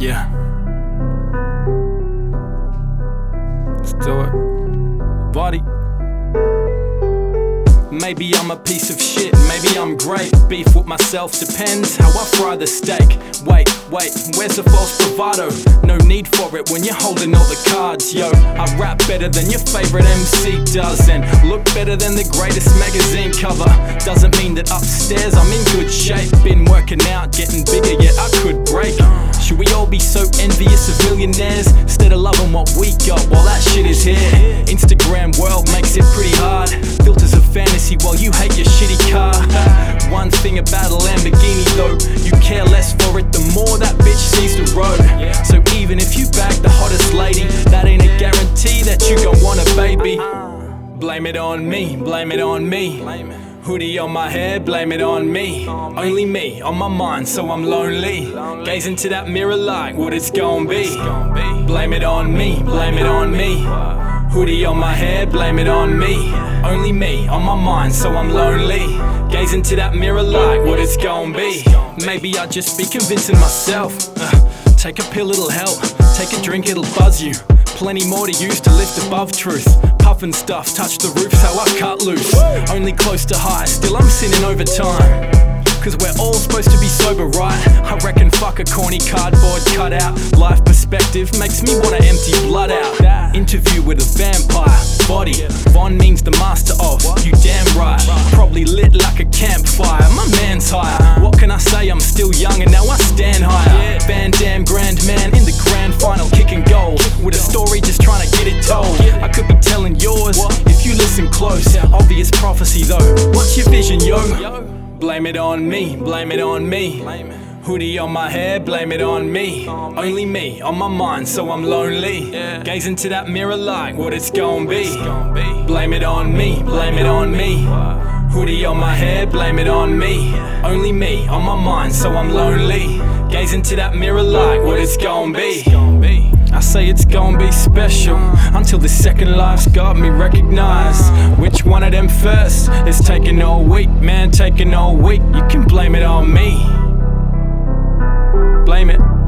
Yeah. Let's do it. Voddy. Maybe I'm a piece of shit, maybe I'm great. Beef with myself depends how I fry the steak. Wait, wait, where's the false bravado? No need for it when you're holding all the cards, yo. I rap better than your favorite MC does, and look better than the greatest magazine cover. Doesn't mean that upstairs I'm in good shape. Been working out, getting bigger, yet I could break. Should we all be so envious of millionaires instead of loving what we got? Well, that shit is here. Instagram world makes it pretty hard. While you hate your shitty car. One thing about a Lamborghini though, you care less for it the more that bitch sees the road. So even if you bag the hottest lady, that ain't a guarantee that you gon' want a baby. Blame it on me, blame it on me. Hoodie on my head, blame it on me. Only me on my mind, so I'm lonely. Gaze into that mirror like what it's gon' be. Blame it on me, blame it on me. Hoodie on my head, blame it on me. Only me on my mind, so I'm lonely. Gaze into that mirror like what it's gon' be. Maybe I just be convincing myself. Uh, take a pill, it'll help. Take a drink, it'll buzz you. Plenty more to use to lift above truth. Puffin' stuff, touch the roof, so I cut loose. Only close to high, still I'm sinning over time. Cause we're all supposed to be sober, right? I reckon fuck a corny cardboard cutout. Life perspective makes me wanna empty blood out. Interview with a vampire. Voddy, Von means the master of. You damn right. Probably lit like a campfire. My man's higher. What can I say? I'm still young and now I stand higher. Van Damme, grand man in the grand final, kicking goals. With a story just trying to get it told. I could be telling yours if you listen close. Obvious prophecy though. What's your vision, yo? Blame it on me, blame it on me. Hoodie on my head, blame it on me. Only me on my mind, so I'm lonely. Gaze into that mirror like what it's gon' be. Blame it on me, blame it on me. Hoodie on my head, blame it on me. Only me on my mind, so I'm lonely. Gaze into that mirror like what it's gon' be. I say it's gon' be special until the second life's got me recognized. Which one of them first is taking all week? Man, taking all week. You can blame it on me. Blame it.